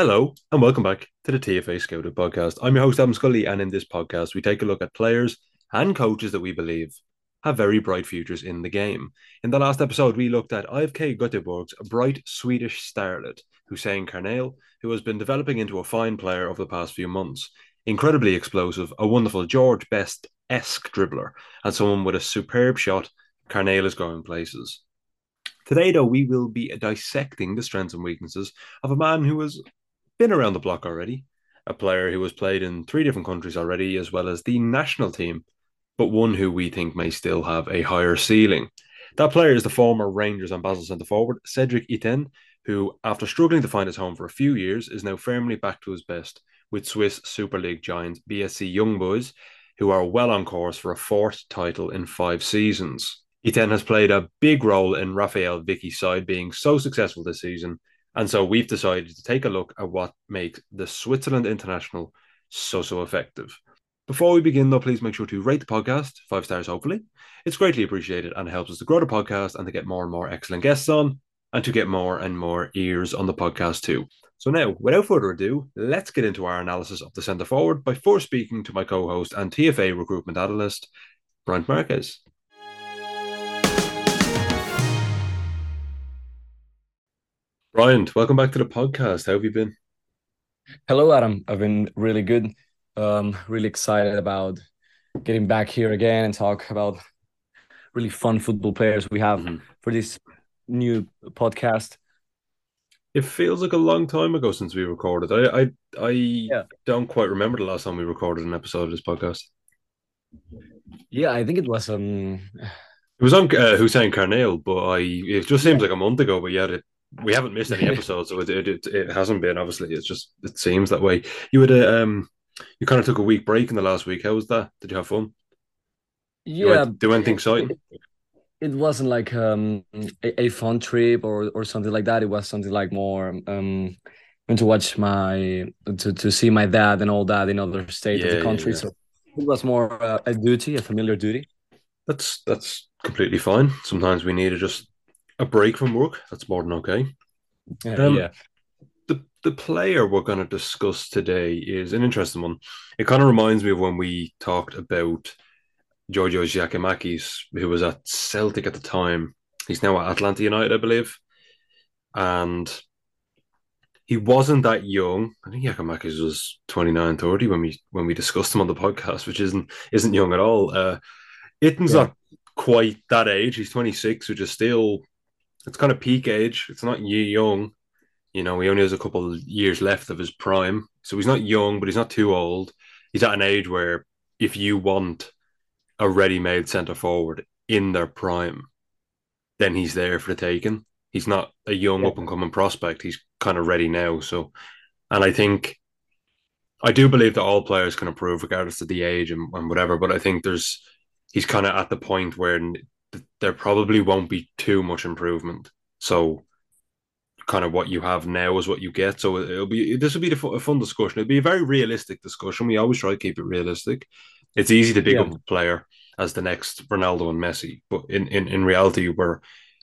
Hello, and welcome back to the TFA Scouted podcast. I'm your host, Adam Scully, and in this podcast, we take a look at players and coaches that we believe have very bright futures in the game. In the last episode, we looked at IFK Göteborg's bright Swedish starlet, Hussein Carneil, who has been developing into a fine player over the past few months. Incredibly explosive, a wonderful George Best esque dribbler, and someone with a superb shot. Carneil is going places. Today, though, we will be dissecting the strengths and weaknesses of a man who has been around the block already, a player who has played in three different countries already, as well as the national team, but one who we think may still have a higher ceiling. That player is the former Rangers and Basel centre forward, Cedric Itten, who, after struggling to find his home for a few years, is now firmly back to his best with Swiss Super League giants BSC Young Boys, who are well on course for a fourth title in five seasons. Itten has played a big role in Raphael Wicky's side being so successful this season, and so we've decided to take a look at what makes the Switzerland International so, so effective. Before we begin, though, please make sure to rate the podcast, five stars, hopefully. It's greatly appreciated and helps us to grow the podcast and to get more and more excellent guests on and to get more and more ears on the podcast, too. So, now, without further ado, let's get into our analysis of the centre forward by first speaking to my co host and TFA recruitment analyst, Bryant Marques. Bryant, welcome back to the podcast. How have you been? Hello, Adam. I've been really good. Um, really excited about getting back here again and talk about really fun football players we have mm-hmm. for this new podcast. It feels like a long time ago since we recorded. I I, I yeah. don't quite remember the last time we recorded an episode of this podcast. Yeah, I think it was um it was on uh, Hussein Carneil, but I it just seems like a month ago. But yeah, it we haven't missed any episodes, so it, it, it hasn't been. Obviously, it's just it seems that way. You had a um, you kind of took a week break in the last week. How was that? Did you have fun? Yeah. do anything exciting? It, it wasn't like um a, a, fun trip or or something like that. It was something like more um went to watch my to to see my dad and all that in other states yeah, of the country. Yeah, yeah. So it was more uh, a duty, a familiar duty. That's that's completely fine. Sometimes we need to just a break from work. That's more than okay. Yeah. Um, yeah. The the player we're going to discuss today is an interesting one. It kind of reminds me of when we talked about Georgios Giakoumakis, who was at Celtic at the time. He's now at Atlanta United, I believe. And he wasn't that young. I think Giakoumakis was 29, 30 when we when we discussed him on the podcast, which isn't isn't young at all. Uh Itten's yeah. not quite that age. He's 26, which is still it's kind of peak age. It's not young. You know, he only has a couple of years left of his prime. So he's not young, but he's not too old. He's at an age where if you want a ready made centre forward in their prime, then he's there for the taking. He's not a young up and coming prospect. He's kind of ready now. So, and I think, I do believe that all players can improve regardless of the age and, and whatever. But I think there's, he's kind of at the point where there probably won't be too much improvement. So, kind of what you have now is what you get. So it'll be this will be a fun discussion. It'll be a very realistic discussion. We always try to keep it realistic. It's easy to pick yeah. up a player as the next Ronaldo and Messi, but in, in, in reality, we're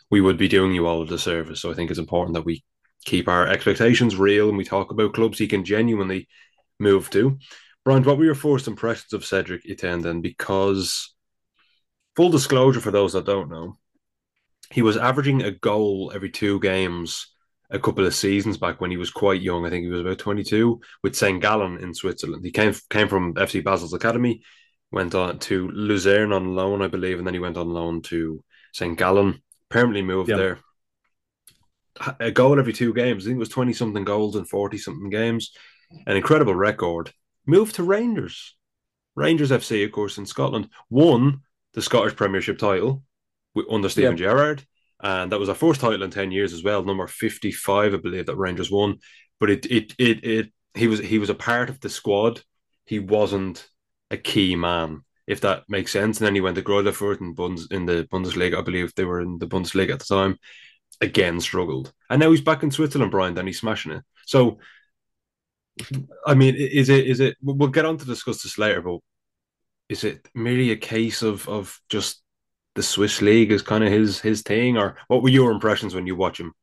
we would be doing you all a disservice. So I think it's important that we keep our expectations real and we talk about clubs he can genuinely move to. Bryant, what were your first impressions of Cedric Itten then? Because full disclosure for those that don't know, he was averaging a goal every two games a couple of seasons back when he was quite young. I think he was about 22 with St. Gallen in Switzerland. He came came from FC Basel's academy, went on to Luzern on loan, I believe, and then he went on loan to St. Gallen, permanently moved yep. there. A goal every two games. I think it was 20 something goals in 40 something games. An incredible record. Moved to Rangers. Rangers FC, of course, in Scotland. Won the Scottish Premiership title under Steven yep. Gerrard. And that was our first title in 10 years as well, number 55, I believe, that Rangers won. But it it it it he was he was a part of the squad. He wasn't a key man, if that makes sense. And then he went to Greuther in Bundes in the Bundesliga, I believe they were in the Bundesliga at the time. Again, struggled. And now he's back in Switzerland, Bryant, and he's smashing it. So I mean, is it is it we'll get on to discuss this later, but is it merely a case of of just the Swiss league is kind of his his thing, or what were your impressions when you watch him?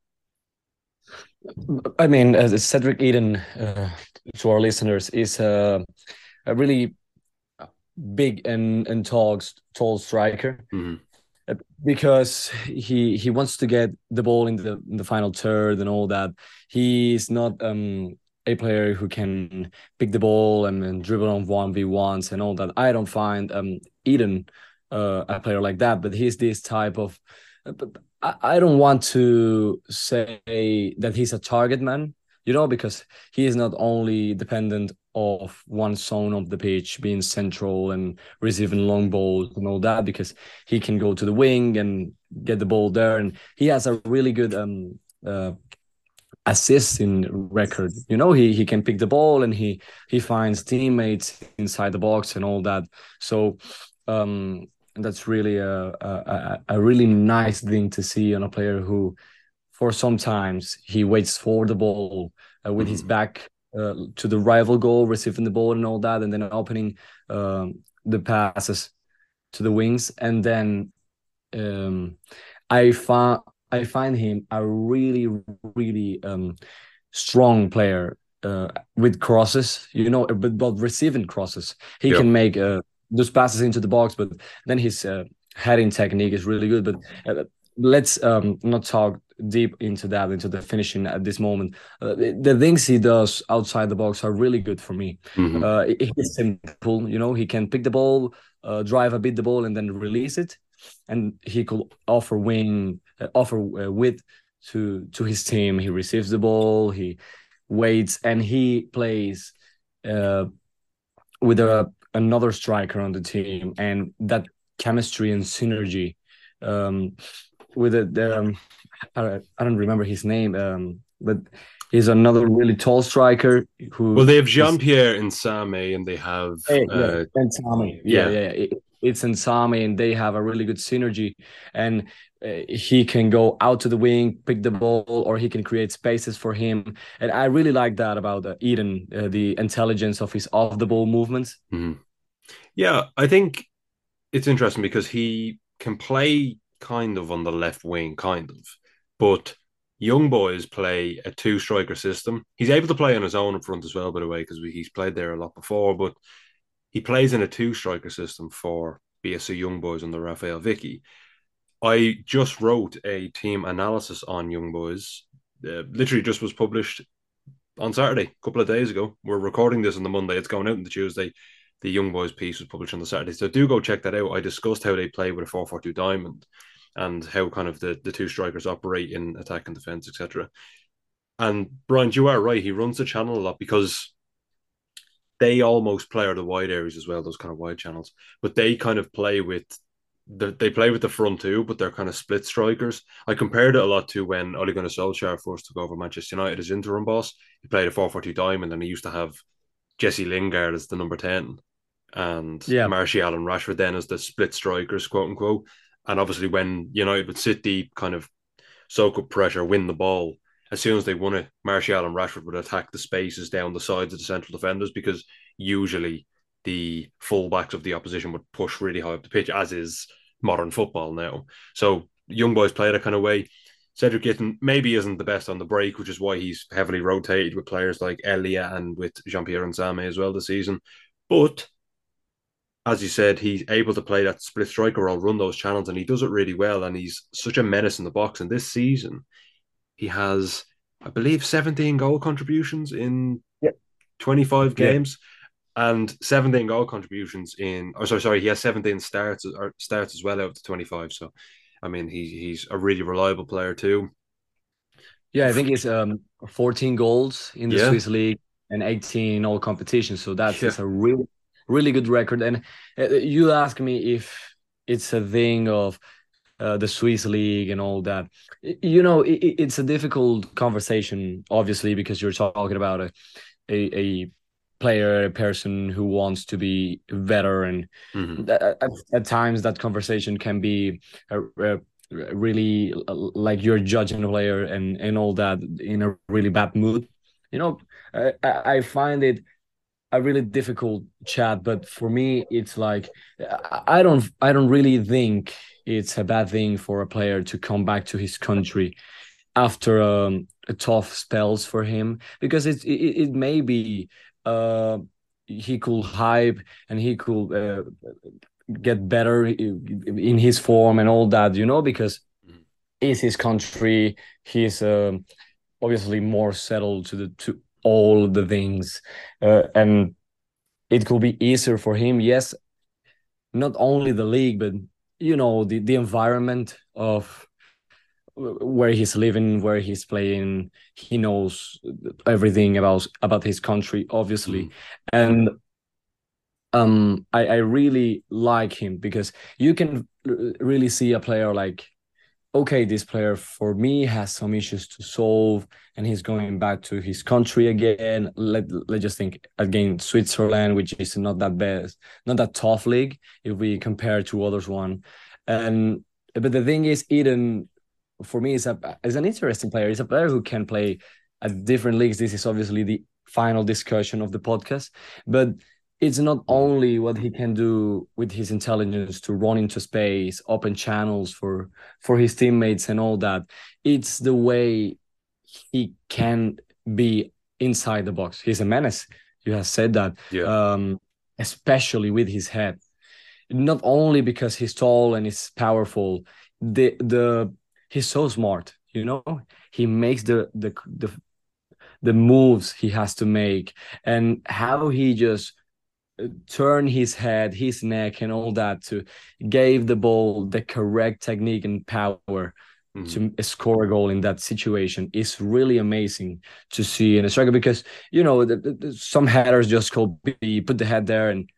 I mean, as Cedric Itten, uh, to our listeners, is a, a really big and and tall tall striker. Mm-hmm. Because he he wants to get the ball in the in the final third and all that. He's not um a player who can pick the ball and, and dribble on one v ones and all that. I don't find um Itten uh, a player like that, but he's this type of. Uh, I, I don't want to say that he's a target man, you know, because he is not only dependent of one zone of the pitch being central and receiving long balls and all that, because he can go to the wing and get the ball there, and he has a really good um uh, assisting record. You know, he he can pick the ball and he he finds teammates inside the box and all that. So um that's really a, a a really nice thing to see on a player who for sometimes he waits for the ball uh, with his mm-hmm. back uh, to the rival goal, receiving the ball and all that, and then opening um, the passes to the wings. And then um, I found I find him a really, really um, strong player uh, with crosses. You know, but, but receiving crosses, he can make uh, those passes into the box. But then his uh, heading technique is really good. But uh, let's um, not talk deep into that into the finishing at this moment uh, the, things he does outside the box are really good for me mm-hmm. uh, it's simple you know he can pick the ball uh, drive a bit the ball and then release it and he could offer wing uh, offer uh, width to to his team. He receives the ball, he waits, and he plays uh, with a another striker on the team, and that chemistry and synergy um, with it. Um, I, I don't remember his name, um, but he's another really tall striker who. Well, they have Jean Pierre Nsame, and they have hey, uh, yeah, Nsame. Yeah, yeah, yeah. It's Nsame, and they have a really good synergy. And uh, he can go out to the wing, pick the ball, or he can create spaces for him. And I really like that about uh, Itten, uh, the intelligence of his off the ball movements. Mm-hmm. Yeah, I think it's interesting because he can play kind of on the left wing, kind of, but young boys play a two striker system. He's able to play on his own up front as well, by the way, because he's played there a lot before, but he plays in a two striker system for BSC Young Boys under Raphael Wicky. I just wrote a team analysis on Young Boys. Uh, literally just was published on Saturday, a couple of days ago. We're recording this on the Monday. It's going out on the Tuesday. The Young Boys piece was published on the Saturday. So do go check that out. I discussed how they play with a 4 4 2 diamond and how kind of the, the two strikers operate in attack and defense, etc. And Bryant, you are right. He runs the channel a lot because they almost play out the wide areas as well, those kind of wide channels. But they kind of play with they play with the front two, but they're kind of split strikers. I compared it a lot to when Ole Gunnar Solskjaer first took over Manchester United as interim boss. He played a 4 4 2 diamond and he used to have Jesse Lingard as the number 10 and yeah. Martial and Rashford then as the split strikers, quote unquote. And obviously, when United would sit deep, kind of soak up pressure, win the ball, as soon as they won it, Martial and Rashford would attack the spaces down the sides of the central defenders because usually the fullbacks of the opposition would push really high up the pitch, as is modern football now. So young boys play that kind of way. Cedric Itten maybe isn't the best on the break, which is why he's heavily rotated with players like Elia and with Jean Pierre and Nsame as well this season. But as you said, he's able to play that split striker or run those channels, and he does it really well. And he's such a menace in the box. And this season, he has, I believe, 17 goal contributions in yep. 25 games and 17 goal contributions in oh sorry sorry he has 17 starts or starts as well out to 25 so i mean he he's a really reliable player too yeah i think it's um 14 goals in the yeah. swiss league and 18 in all competitions so that's yeah. a really really good record and uh, you ask me if it's a thing of uh, the Swiss league and all that. You know, it, it's a difficult conversation, obviously, because you're talking about a, a, a player, a person who wants to be better, and mm-hmm. at, at, times that conversation can be a, a really like you're judging a player and and all that in a really bad mood. You know, I, I find it a really difficult chat, but for me, it's like I don't I don't really think it's a bad thing for a player to come back to his country after um, tough spells for him because it it, it may be uh he could hype and he could uh, get better in his form and all that you know because mm-hmm. it's his country he's um, obviously more settled to the to all the things uh, and it could be easier for him yes not only the league but you know the the environment of where he's living, where he's playing. He knows everything about about his country, obviously, mm. and um, I, I really like him because you can really see a player like, okay, this player for me has some issues to solve, and he's going back to his country again. Let let's just think again, Switzerland, which is not that best, not that tough league if we compare to others one, and but the thing is, Itten for me is a is an interesting player. He's a player who can play at different leagues. This is obviously the final discussion of the podcast, but it's not only what he can do with his intelligence to run into space, open channels for for his teammates and all that. It's the way he can be inside the box. He's a menace. You have said that, yeah. um, especially with his head. Not only because he's tall and he's powerful, the the he's so smart you know he makes the the the, the moves he has to make and how he just turn his head his neck and all that to gave the ball the correct technique and power mm-hmm. to score a goal in that situation is really amazing to see in a striker because you know the, the, some headers just go be put the head there and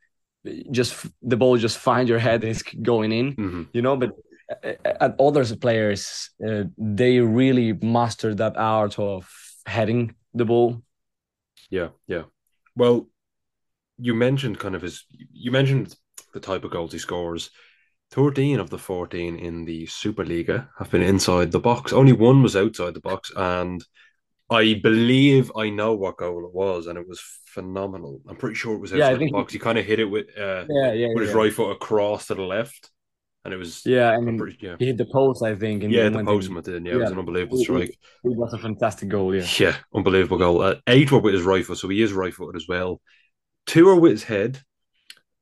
just the ball just find your head and it's going in mm-hmm. you know but at other players, uh, they really master that art of heading the ball. Yeah, yeah. Well, you mentioned kind of his. You mentioned the type of goals he scores. 13 of the 14 in the Superliga have been inside the box. Only one was outside the box, and I believe I know what goal it was, and it was phenomenal. I'm pretty sure it was outside yeah, the box. He, he kind of hit it with uh, yeah, yeah, with his right foot across to the left and it was yeah, and pretty, yeah. he hit the post, I think. And yeah, the post in, did. Yeah, yeah, it was an unbelievable strike. It, it, was a fantastic goal. Yeah, yeah, unbelievable goal. Uh, eight were with his right foot, so he is right footed as well. Two are with his head,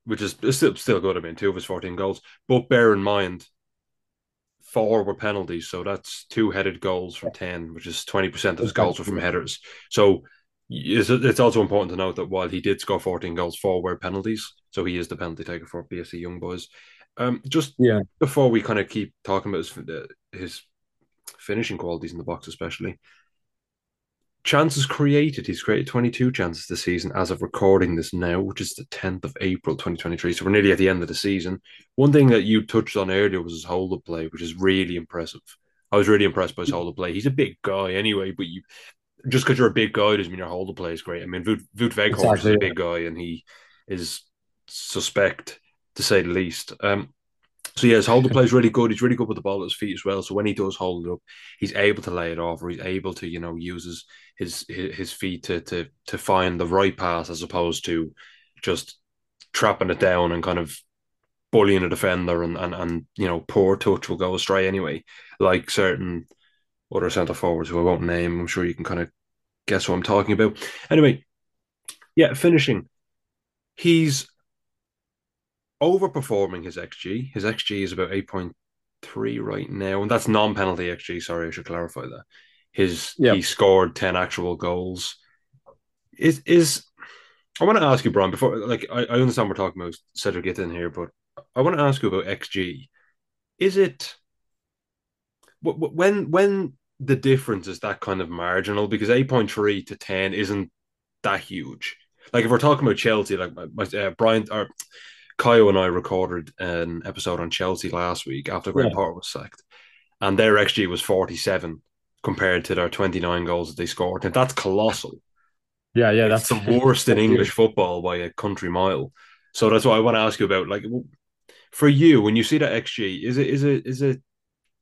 which is still still good. I mean, two of his fourteen goals. But bear in mind, four were penalties, so that's two headed goals from ten, which is twenty percent of his goals were from headers. So it's also important to note that while he did score 14 goals, four were penalties. So he is the penalty taker for BSC Young Boys. Um, just yeah, before we kind of keep talking about his, uh, his finishing qualities in the box, especially chances created. He's created 22 chances this season as of recording this now, which is the 10th of April 2023. So we're nearly at the end of the season. One thing that you touched on earlier was his hold up play, which is really impressive. I was really impressed by his hold up play. He's a big guy anyway, but you just because you're a big guy doesn't mean your hold up play is great. I mean, Wout Weghorst exactly. is a big guy and he is suspect to say the least. Um, so yeah, his holder play is really good. He's really good with the ball at his feet as well. So when he does hold it up, he's able to lay it off, or he's able to, you know, use his his his feet to to to find the right pass as opposed to just trapping it down and kind of bullying a defender and and, and you know poor touch will go astray anyway. Like certain other centre forwards who I won't name, I'm sure you can kind of guess what I'm talking about. Anyway, yeah, finishing. He's overperforming his XG. His XG is about 8.3 right now, and that's non penalty XG. Sorry, I should clarify that. His yep. he scored 10 actual goals. Is is I want to ask you, Bryant, before like I, I understand we're talking about Cedric in here, but I want to ask you about XG. Is it when when the difference is that kind of marginal because 8.3 to 10 isn't that huge. Like if we're talking about Chelsea, like my, my uh, Bryant or Kyle and I recorded an episode on Chelsea last week after Graham yeah. was sacked, and their XG was 47 compared to their 29 goals that they scored. And that's colossal. Yeah, yeah, that's the worst in English football by a country mile. So that's what I want to ask you about. Like, for you, when you see that XG, is it is it is it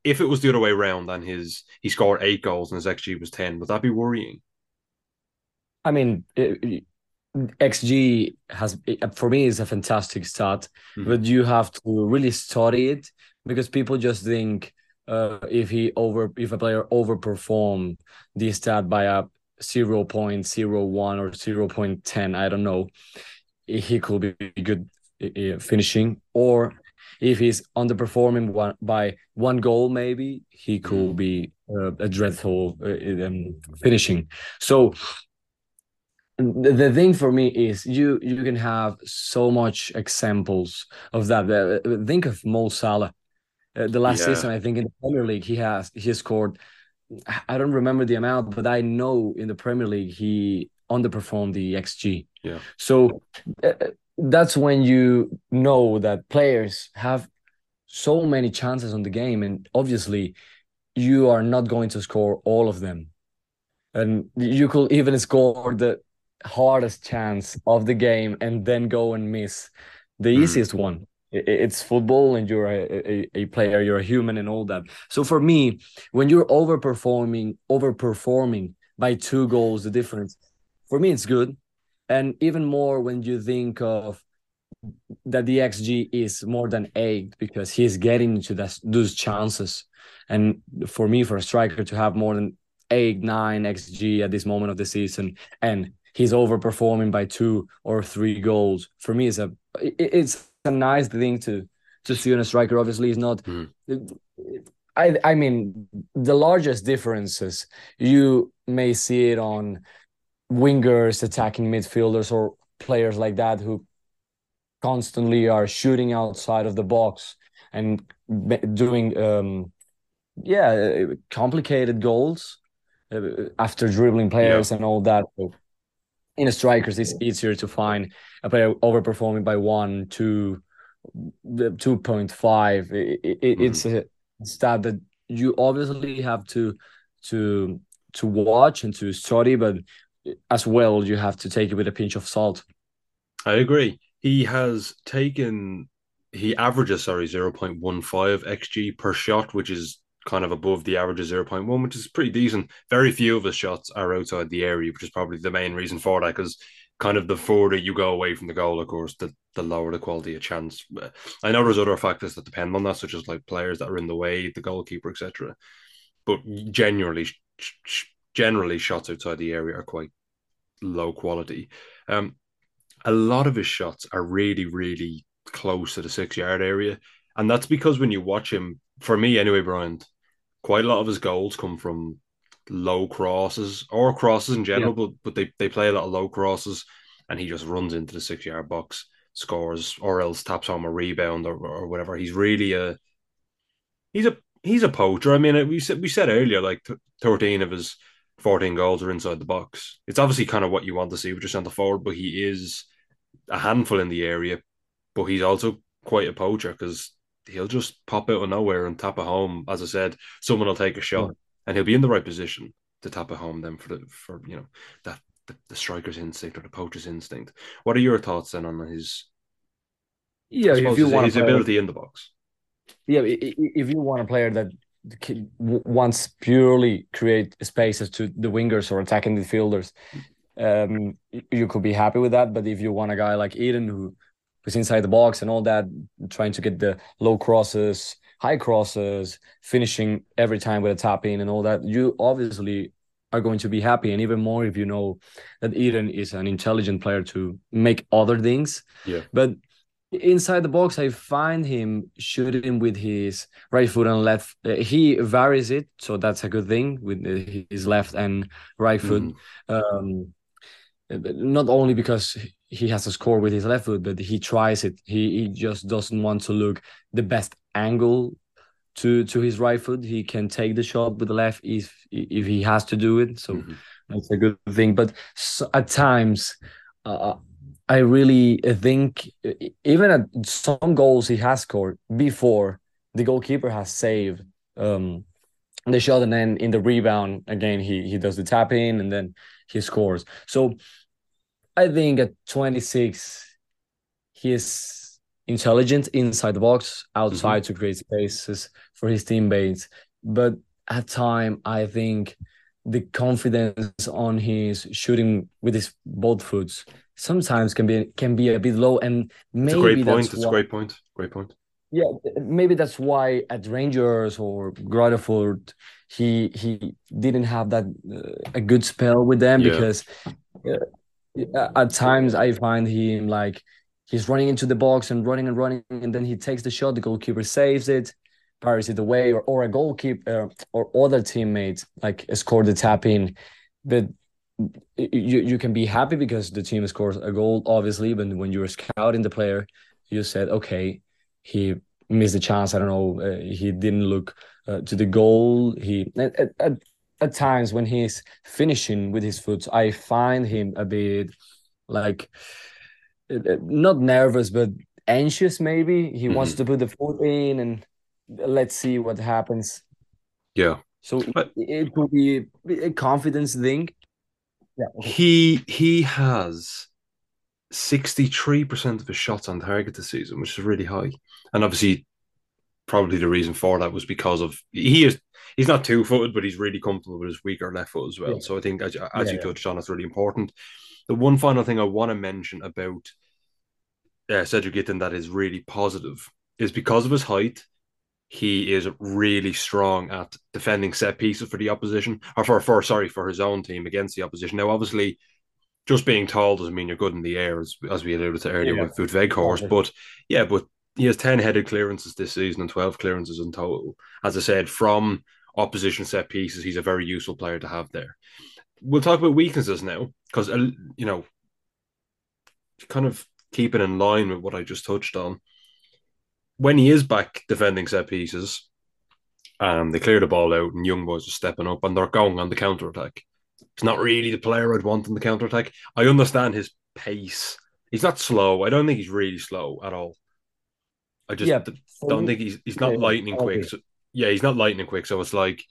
if it was the other way around and his he scored eight goals and his XG was 10, would that be worrying? I mean, it, XG has for me is a fantastic stat, mm-hmm. but you have to really study it because people just think uh, if he over if a player overperformed the stat by a 0.01 or 0.10 i don't know he could be good uh, finishing or if he's underperforming one by one goal maybe he could mm. be uh, a dreadful uh, um, finishing so the, the thing for me is you you can have so much examples of that think of Mo Salah uh, the last yeah. season, I think in the Premier League, he has he scored. I don't remember the amount, but I know in the Premier League he underperformed the xG. Yeah. So uh, that's when you know that players have so many chances on the game, and obviously, you are not going to score all of them, and you could even score the hardest chance of the game and then go and miss the mm. easiest one. It's football and you're a, a, a, player you're a human and all that. So for me when you're overperforming overperforming by two goals the difference for me it's good. And even more when you think of that the xg is more than eight because he's getting into that, those chances. And for me for a striker to have more than eight nine xg at this moment of the season and he's overperforming by two or three goals for me is a it's a nice thing to to see on a striker. Obviously, he's not. Mm. I I mean, the largest differences you may see it on wingers attacking midfielders or players like that who constantly are shooting outside of the box and doing um yeah complicated goals uh, after dribbling players yeah. and all that in a strikers it's easier to find a player overperforming by one two 2.5 it, it, mm-hmm. it's a stat that you obviously have to to to watch and to study but as well you have to take it with a pinch of salt. I agree. He has taken he averages sorry 0.15 xg per shot which is kind of above the average of 0.1, which is pretty decent. Very few of his shots are outside the area, which is probably the main reason for that, because kind of the further you go away from the goal, of course, the, the lower the quality of chance. I know there's other factors that depend on that, such as like players that are in the way, the goalkeeper, etc. But generally, generally, shots outside the area are quite low quality. Um, a lot of his shots are really, really close to the six yard area. And that's because when you watch him, for me anyway, Bryant, quite a lot of his goals come from low crosses or crosses in general, yeah. but but they, they play a lot of low crosses and he just runs into the six yard box, scores, or else taps home a rebound or, or whatever. He's really a he's a he's a poacher. I mean, we said we said earlier like thirteen of his fourteen goals are inside the box. It's obviously kind of what you want to see with your centre forward, but he is a handful in the area. But he's also quite a poacher because he'll just pop out of nowhere and tap a home. As I said, someone will take a shot, yeah. and he'll be in the right position to tap a home. Then for the for you know that the, the striker's instinct or the poacher's instinct. What are your thoughts then on his? Yeah, if you want his ability in the box. Yeah, if you want a player that wants purely create spaces to the wingers or attacking the fielders, um, you could be happy with that. But if you want a guy like Itten who who's inside the box and all that, trying to get the low crosses, high crosses, finishing every time with a tap in and all that, you obviously are going to be happy. And even more if you know that Itten is an intelligent player to make other things. Yeah. But inside the box, I find him shooting with his right foot and left. Uh, he varies it, so that's a good thing with his left and right foot. Mm. Um, not only because he has to score with his left foot, but he tries it. He he just doesn't want to look the best angle to to his right foot. He can take the shot with the left if if he has to do it. So mm-hmm. that's a good thing. But so, at times, uh, I really think even at some goals he has scored before the goalkeeper has saved um, the shot, and then in the rebound again he he does the tap in and then he scores. So I think at 26, he is intelligent inside the box, outside mm-hmm. to create spaces for his teammates. But at time, I think the confidence on his shooting with his both foots sometimes can be can be a bit low. And maybe it's a great point. It's a great point. Great point. yeah, maybe that's why at Rangers or Greuther Fürth, he he didn't have that uh, a good spell with them yeah. because uh, at times I find him like he's running into the box and running and running, and then he takes the shot, the goalkeeper saves it, parries it away, or, or a goalkeeper or other teammate like score the tap in. But you you can be happy because the team scores a goal, obviously. But when you're scouting the player, you said, okay, he missed the chance. I don't know. Uh, he didn't look uh, to the goal. He at, at, at times when he's finishing with his foot, I find him a bit like uh, uh, not nervous, but anxious. Maybe he mm-hmm. wants to put the foot in, and let's see what happens. Yeah. So but, it, it could be a confidence thing. Yeah. He he has 63% of his shots on target this season, which is really high. And obviously, probably the reason for that was because of he is he's not two footed, but he's really comfortable with his weaker left foot as well. Yeah. So I think, as, as yeah, you touched on, it's really important. The one final thing I want to mention about uh, Cedric Itten that is really positive is because of his height. He is really strong at defending set pieces for the opposition, or for, for sorry for his own team against the opposition. Now, obviously, just being tall doesn't mean you're good in the air, as, as we alluded to earlier yeah. with Wout Weghorst. But yeah, but he has 10 headed clearances this season and 12 clearances in total. As I said, from opposition set pieces, he's a very useful player to have there. We'll talk about weaknesses now, because, uh, you know, kind of keeping in line with what I just touched on. When he is back defending set pieces, um, they clear the ball out and young boys are stepping up and they're going on the counter attack He's not really the player I'd want in the counter attack. I understand his pace. He's not slow. I don't think he's really slow at all. I just yeah, don't think he's he's not lightning quick. So, yeah, he's not lightning quick. So it's like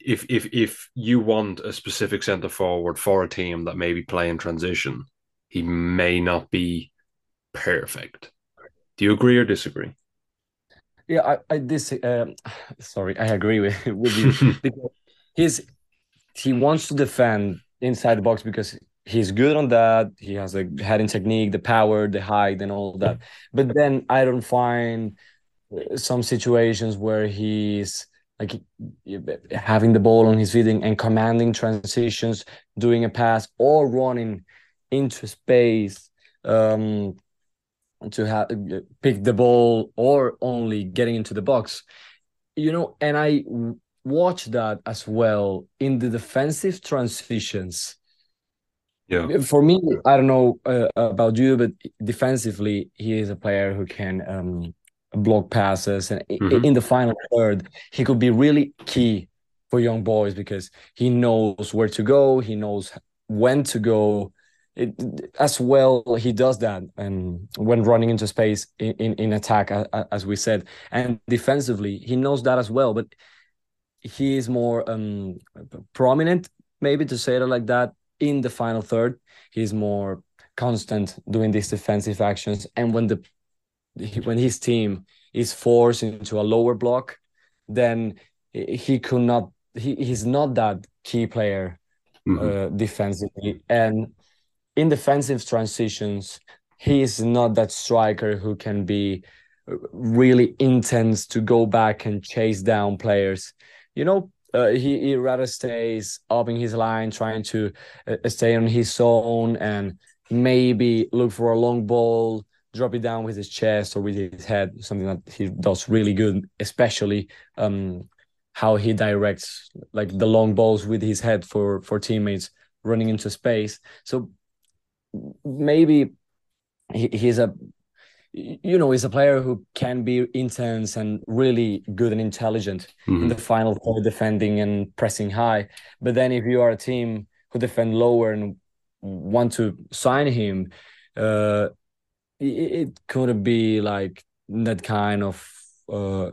if if if you want a specific centre forward for a team that may be playing transition, he may not be perfect. Do you agree or disagree? Yeah, I, I this Um, sorry, I agree with with you. because his he wants to defend inside the box because he's good on that. He has the heading technique, the power, the height, and all that. But then I don't find uh, some situations where he's like having the ball on his feet and commanding transitions, doing a pass, or running into space um, to have pick the ball, or only getting into the box. You know, and I watch that as well in the defensive transitions. Yeah. For me, I don't know uh, about you, but defensively, he is a player who can um, block passes, and mm-hmm. in the final third, he could be really key for young boys because he knows where to go, he knows when to go. It, as well, he does that, and when running into space in, in, in attack, as we said, and defensively, he knows that as well. But he is more um, prominent, maybe to say it like that, in the final third. He's more constant doing these defensive actions, and when the when his team is forced into a lower block, then he could not. He, he's not that key player mm-hmm. uh, defensively, and in defensive transitions, he is not that striker who can be really intense to go back and chase down players you know, uh, he, he rather stays up in his line, trying to uh, stay on his zone and maybe look for a long ball, drop it down with his chest or with his head, something that he does really good, especially um, how he directs like the long balls with his head for for teammates running into space. So maybe he, he's a you know, he's a player who can be intense and really good and intelligent mm-hmm. in the final third, defending and pressing high. But then if you are a team who defend lower and want to sign him, uh, it, it could be like that kind of uh,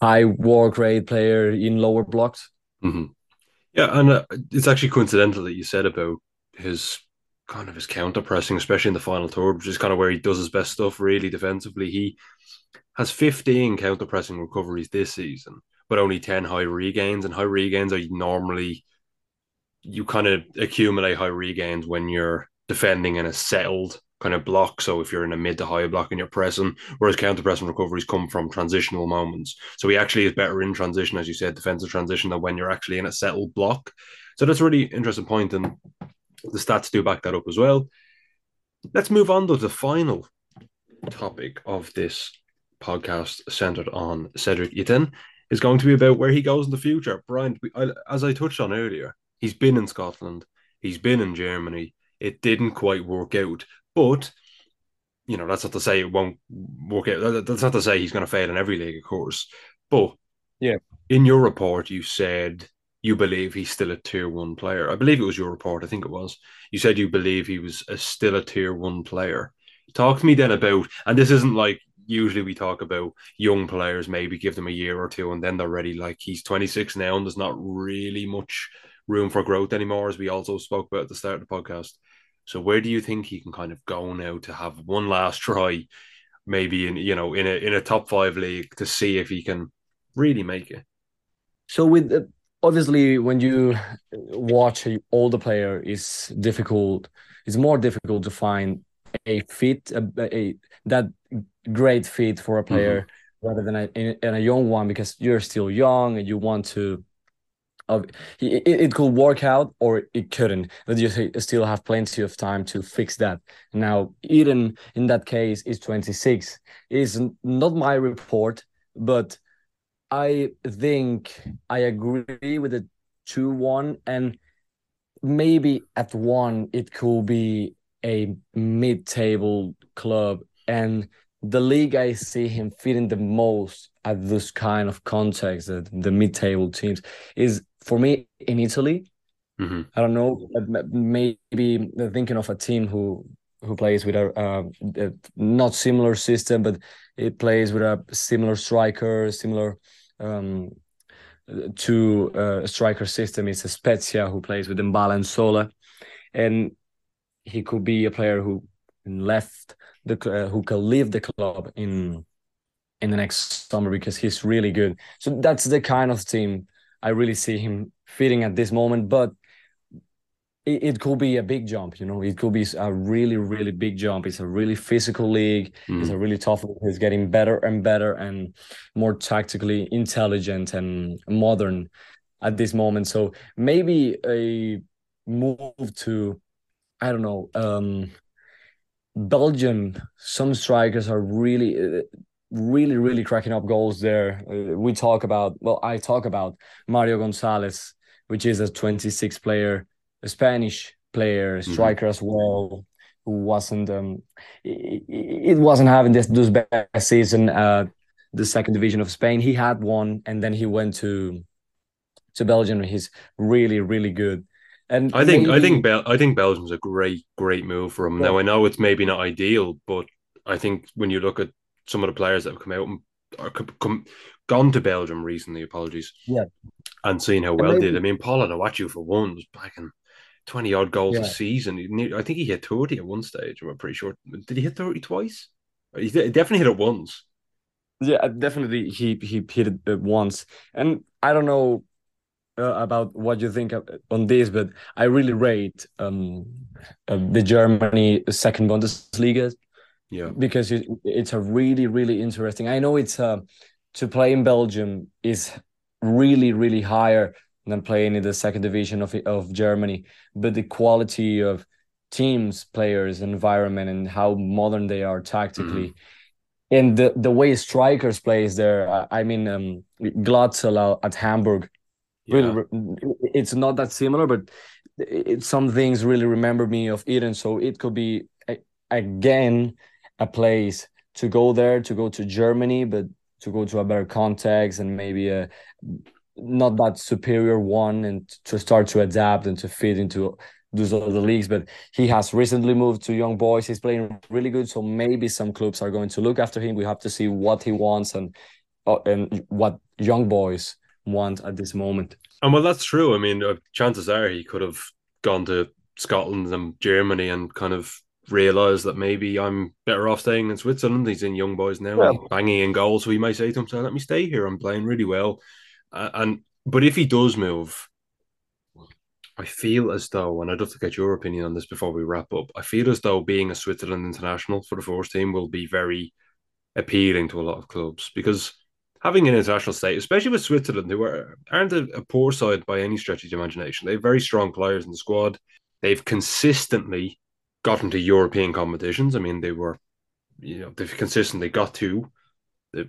high work rate player in lower blocks. Mm-hmm. Yeah, and uh, it's actually coincidental that you said about his kind of his counter pressing, especially in the final third, which is kind of where he does his best stuff. Really defensively, he has 15 counter pressing recoveries this season, but only 10 high regains. And high regains are normally you kind of accumulate high regains when you're defending in a settled kind of block. So if you're in a mid to high block and you're pressing, whereas counter pressing recoveries come from transitional moments. So he actually is better in transition, as you said, defensive transition than when you're actually in a settled block. So that's a really interesting point. point, and the stats do back that up as well. Let's move on to the final topic of this podcast centered on Cedric Itten is going to be about where he goes in the future. Bryant, as I touched on earlier, he's been in Scotland, he's been in Germany. It didn't quite work out, but you know that's not to say it won't work out. That's not to say he's going to fail in every league, of course. But yeah, in your report, you said you believe he's still a tier one player. I believe it was your report. I think it was. You said you believe he was a, still a tier one player. Talk to me then about, and this isn't like usually we talk about young players, maybe give them a year or two and then they're ready. Like he's 26 now and there's not really much room for growth anymore, as we also spoke about at the start of the podcast. So where do you think he can kind of go now to have one last try, maybe in you know in a in a top five league to see if he can really make it? So with uh, obviously when you watch an older player, is difficult. It's more difficult to find a fit, a, a that great fit for a player mm-hmm. rather than a, a young one because you're still young and you want to of it, it could work out or it couldn't but you still have plenty of time to fix that now itten in that case is 26 is not my report but i think i agree with the 2-1 and maybe at one it could be a mid-table club and the league I see him fitting the most at this kind of context, the, the mid-table teams, is for me in Italy. Mm-hmm. I don't know, maybe thinking of a team who who plays with a, uh, a, not similar system, but it plays with a similar striker, similar um, to uh, striker system. It's a Spezia who plays with M'Bala Nzola, and he could be a player who left the uh, who can leave the club in in the next summer because he's really good. So that's the kind of team I really see him fitting at this moment. But it, it could be a big jump, you know. It could be a really, really big jump. It's a really physical league. Mm. It's a really tough league. He's getting better and better and more tactically intelligent and modern at this moment. So maybe a move to I don't know. Um, Belgium, some strikers are really, really, really cracking up goals there. Uh, we talk about, well, I talk about Mario Gonzalez, which is a 26 player, a Spanish player, mm-hmm. striker mm-hmm. as well, who wasn't, um, it, it wasn't having this, this best season, uh, the second division of Spain. He had one, and then he went to, to Belgium. He's really, really good. And I think maybe... I think Bel- I think Belgium's a great great move for him. Yeah. Now I know it's maybe not ideal, but I think when you look at some of the players that have come out and come, gone to Belgium recently, apologies, yeah, and seeing how well maybe... did. I mean, Paul Onuachu for one was back in twenty odd goals yeah. a season. I think he hit thirty at one stage. I'm pretty sure. Did he hit thirty twice? He definitely hit it once. Yeah, definitely he he hit it once, and I don't know uh, about what you think on this, but I really rate um, uh, the Germany second Bundesliga. Yeah, because it, it's a really really interesting. I know it's uh, to play in Belgium is really really higher than playing in the second division of of Germany, but the quality of teams, players, environment, and how modern they are tactically. Mm-hmm and the the way strikers plays there. I mean, um, Glatzel at Hamburg really it's not that similar but it, some things really remember me of itten so it could be a, again a place to go there to go to germany but to go to a better context and maybe a not that superior one and to start to adapt and to fit into those other leagues but he has recently moved to young boys he's playing really good so maybe some clubs are going to look after him we have to see what he wants and uh, and what young boys want at this moment. And well, that's true. I mean, uh, chances are he could have gone to Scotland and Germany and kind of realised that maybe I'm better off staying in Switzerland. He's in young boys now, yeah. banging in goals. So he might say to himself, "Let me stay here. I'm playing really well." And but if he does move, I feel as though, and I'd love to get your opinion on this before we wrap up. I feel as though being a Switzerland international for the first team will be very appealing to a lot of clubs because having an international state, especially with Switzerland, who are, aren't a, a poor side by any stretch of the imagination, they have very strong players in the squad. They've consistently gotten to European competitions. I mean, they were, you know, they've consistently got to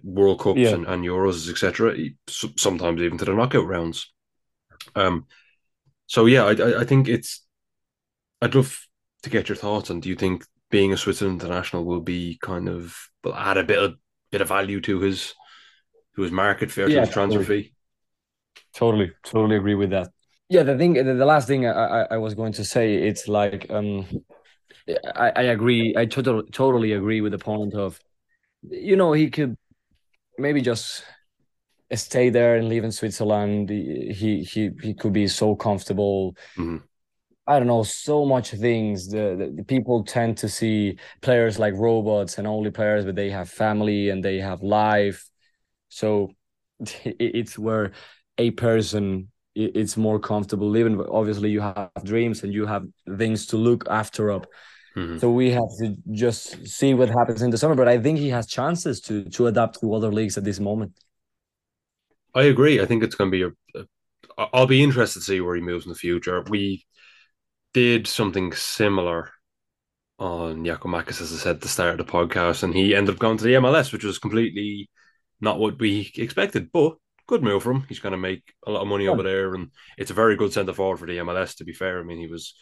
World Cups yeah. and, and Euros, etc. Sometimes even to the knockout rounds. Um, so yeah, I, I think it's. I'd love to get your thoughts on. Do you think being a Switzerland international will be kind of will add a bit of bit of value to his to his market fair yeah, to his transfer totally. fee? Totally, totally agree with that. Yeah, the thing, the, last thing I, I was going to say, it's like um, I, I agree. I totally totally agree with the point of, you know, he could maybe just stay there and live in Switzerland. He he he could be so comfortable. Mm-hmm. I don't know so much things. The, the, the people tend to see players like robots and only players, but they have family and they have life. So it's where a person it's more comfortable living. Obviously, you have dreams and you have things to look after up. Mm-hmm. So we have to just see what happens in the summer. But I think he has chances to to adapt to other leagues at this moment. I agree. I think it's going to be a. I'll be interested to see where he moves in the future. We did something similar on Giakoumakis, as I said at the start of the podcast, and he ended up going to the MLS, which was completely not what we expected, but good move for him. He's going to make a lot of money yeah. over there, and it's a very good centre forward for the MLS. To be fair, I mean, he was,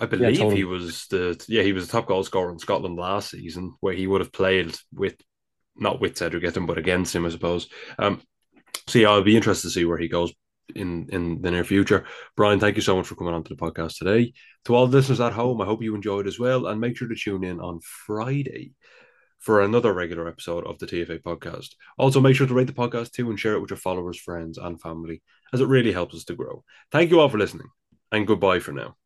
I believe, yeah, totally. he was the yeah he was the top goal scorer in Scotland last season, where he would have played with not with Cedric Itten, but against him, I suppose. Um, so yeah, I'll be interested to see where he goes in in the near future. Bryant, thank you so much for coming on to the podcast today. To all the listeners at home, I hope you enjoyed as well, and make sure to tune in on Friday for another regular episode of the TFA podcast. Also, make sure to rate the podcast too and share it with your followers, friends, and family, as it really helps us to grow. Thank you all for listening, and goodbye for now.